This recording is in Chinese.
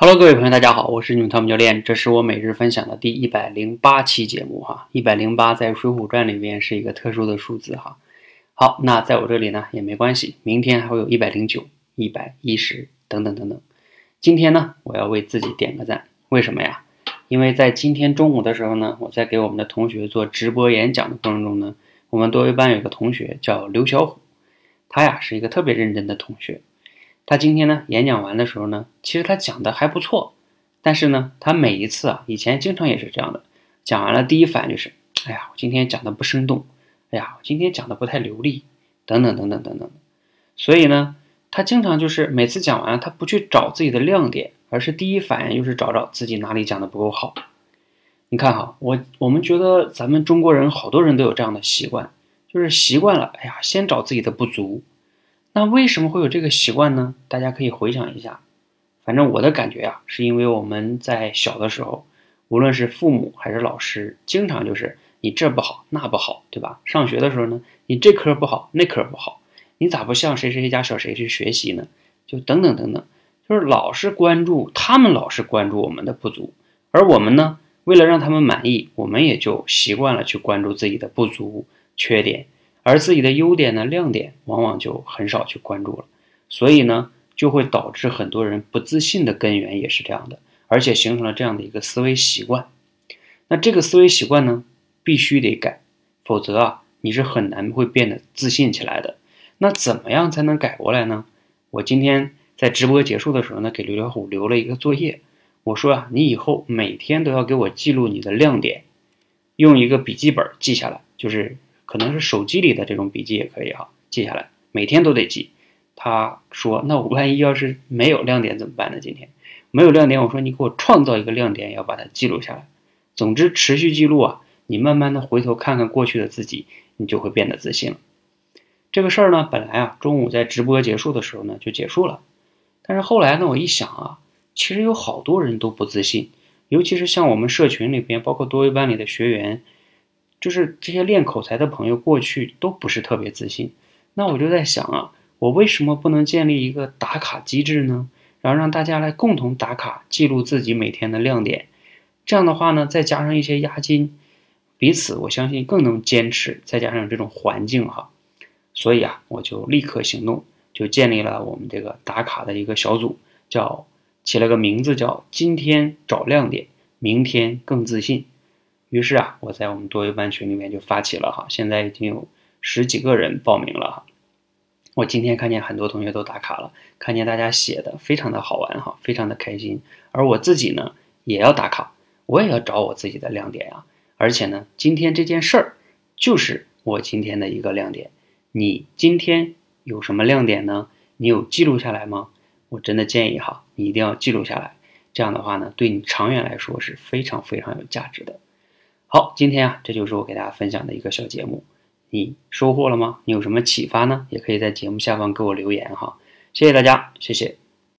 Hello，各位朋友，大家好，我是你们汤姆教练，这是我每日分享的第一百零八期节目哈。一百零八在《水浒传》里面是一个特殊的数字哈。好，那在我这里呢也没关系，明天还会有一百零九、一百一十等等等等。今天呢，我要为自己点个赞，为什么呀？因为在今天中午的时候呢，我在给我们的同学做直播演讲的过程中呢，我们多维班有个同学叫刘小虎，他呀是一个特别认真的同学。他今天呢演讲完的时候呢，其实他讲的还不错，但是呢，他每一次啊，以前经常也是这样的，讲完了第一反应就是，哎呀，我今天讲的不生动，哎呀，我今天讲的不太流利，等等等等等等。所以呢，他经常就是每次讲完，他不去找自己的亮点，而是第一反应就是找找自己哪里讲的不够好。你看哈，我我们觉得咱们中国人好多人都有这样的习惯，就是习惯了，哎呀，先找自己的不足。那为什么会有这个习惯呢？大家可以回想一下。反正我的感觉啊，是因为我们在小的时候，无论是父母还是老师，经常就是你这不好那不好，对吧？上学的时候呢，你这科不好那科不好，你咋不向谁谁谁家小谁去学习呢？就等等等等，就是老是关注他们，老是关注我们的不足，而我们呢，为了让他们满意，我们也就习惯了去关注自己的不足、缺点。而自己的优点呢、亮点，往往就很少去关注了，所以呢，就会导致很多人不自信的根源也是这样的，而且形成了这样的一个思维习惯。那这个思维习惯呢，必须得改，否则啊，你是很难会变得自信起来的。那怎么样才能改过来呢？我今天在直播结束的时候呢，给刘小虎留了一个作业，我说啊，你以后每天都要给我记录你的亮点，用一个笔记本记下来，就是。可能是手机里的这种笔记也可以哈，记下来，每天都得记。他说：“那我万一要是没有亮点怎么办呢？今天没有亮点，我说你给我创造一个亮点，要把它记录下来。总之，持续记录啊，你慢慢的回头看看过去的自己，你就会变得自信了。这个事儿呢，本来啊，中午在直播结束的时候呢就结束了，但是后来呢，我一想啊，其实有好多人都不自信，尤其是像我们社群里边，包括多维班里的学员。”就是这些练口才的朋友，过去都不是特别自信。那我就在想啊，我为什么不能建立一个打卡机制呢？然后让大家来共同打卡，记录自己每天的亮点。这样的话呢，再加上一些押金，彼此我相信更能坚持。再加上这种环境哈，所以啊，我就立刻行动，就建立了我们这个打卡的一个小组，叫起了个名字叫“今天找亮点，明天更自信”。于是啊，我在我们多维班群里面就发起了哈，现在已经有十几个人报名了哈。我今天看见很多同学都打卡了，看见大家写的非常的好玩哈，非常的开心。而我自己呢，也要打卡，我也要找我自己的亮点啊。而且呢，今天这件事儿就是我今天的一个亮点。你今天有什么亮点呢？你有记录下来吗？我真的建议哈，你一定要记录下来。这样的话呢，对你长远来说是非常非常有价值的。好，今天啊，这就是我给大家分享的一个小节目，你收获了吗？你有什么启发呢？也可以在节目下方给我留言哈，谢谢大家，谢谢。